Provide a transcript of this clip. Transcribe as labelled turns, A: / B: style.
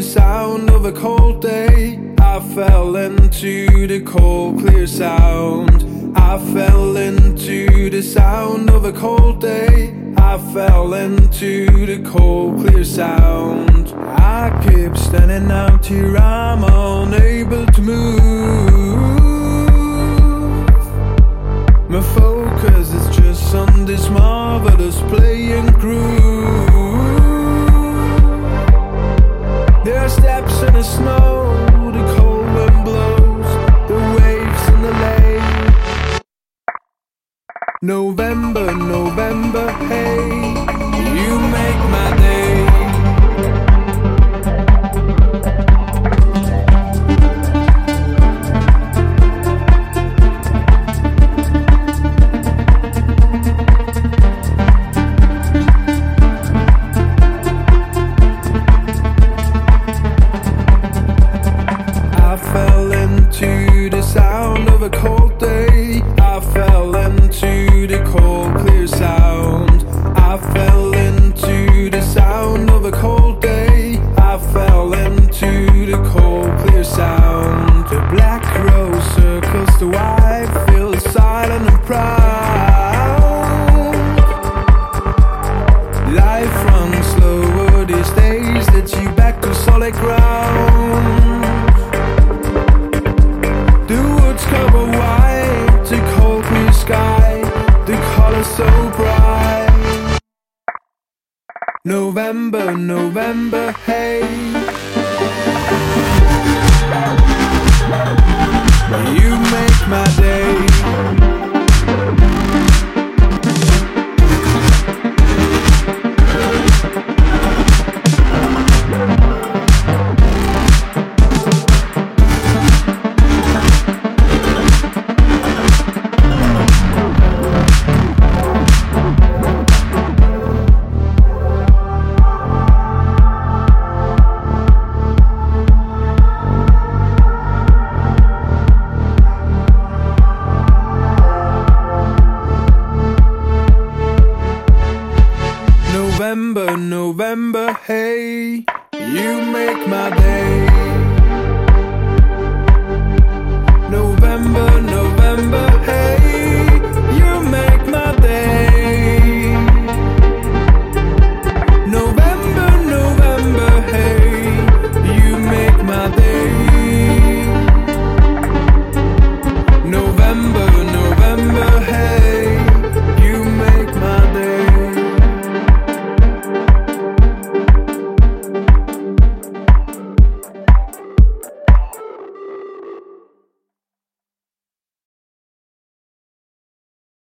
A: the sound of a cold day. I fell into the cold, clear sound. I fell into the sound of a cold day. I fell into the cold, clear sound. I keep standing out here, I'm unable to move. My focus is just on this marvelous playing groove. November, November, hey, circles the white, feels silent and proud. Life runs slower these days, leads you back to solid ground. The woods cover white, the cold blue sky, the colors so bright. November, November, hey. You make my day.